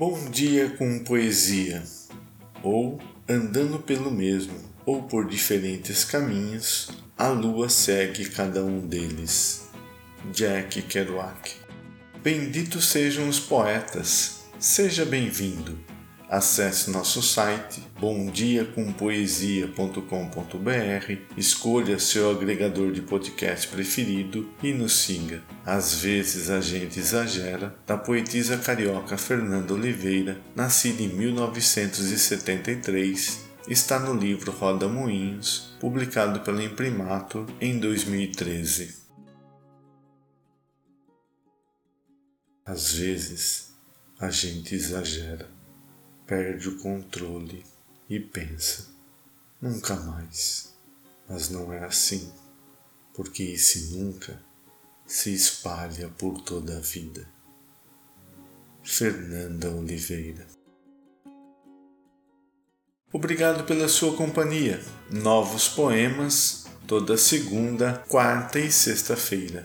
Bom dia com poesia, ou andando pelo mesmo, ou por diferentes caminhos, a lua segue cada um deles. Jack Kerouac. Benditos sejam os poetas. Seja bem-vindo. Acesse nosso site bomdiacompoesia.com.br, escolha seu agregador de podcast preferido e nos siga. Às vezes a gente exagera, da poetisa carioca Fernanda Oliveira, nascida em 1973, está no livro Roda Moinhos, publicado pela Imprimatur em 2013. Às vezes a gente exagera perde o controle e pensa: nunca mais. Mas não é assim, porque esse nunca se espalha por toda a vida. Fernanda Oliveira Obrigado pela sua companhia. Novos poemas toda segunda, quarta e sexta-feira.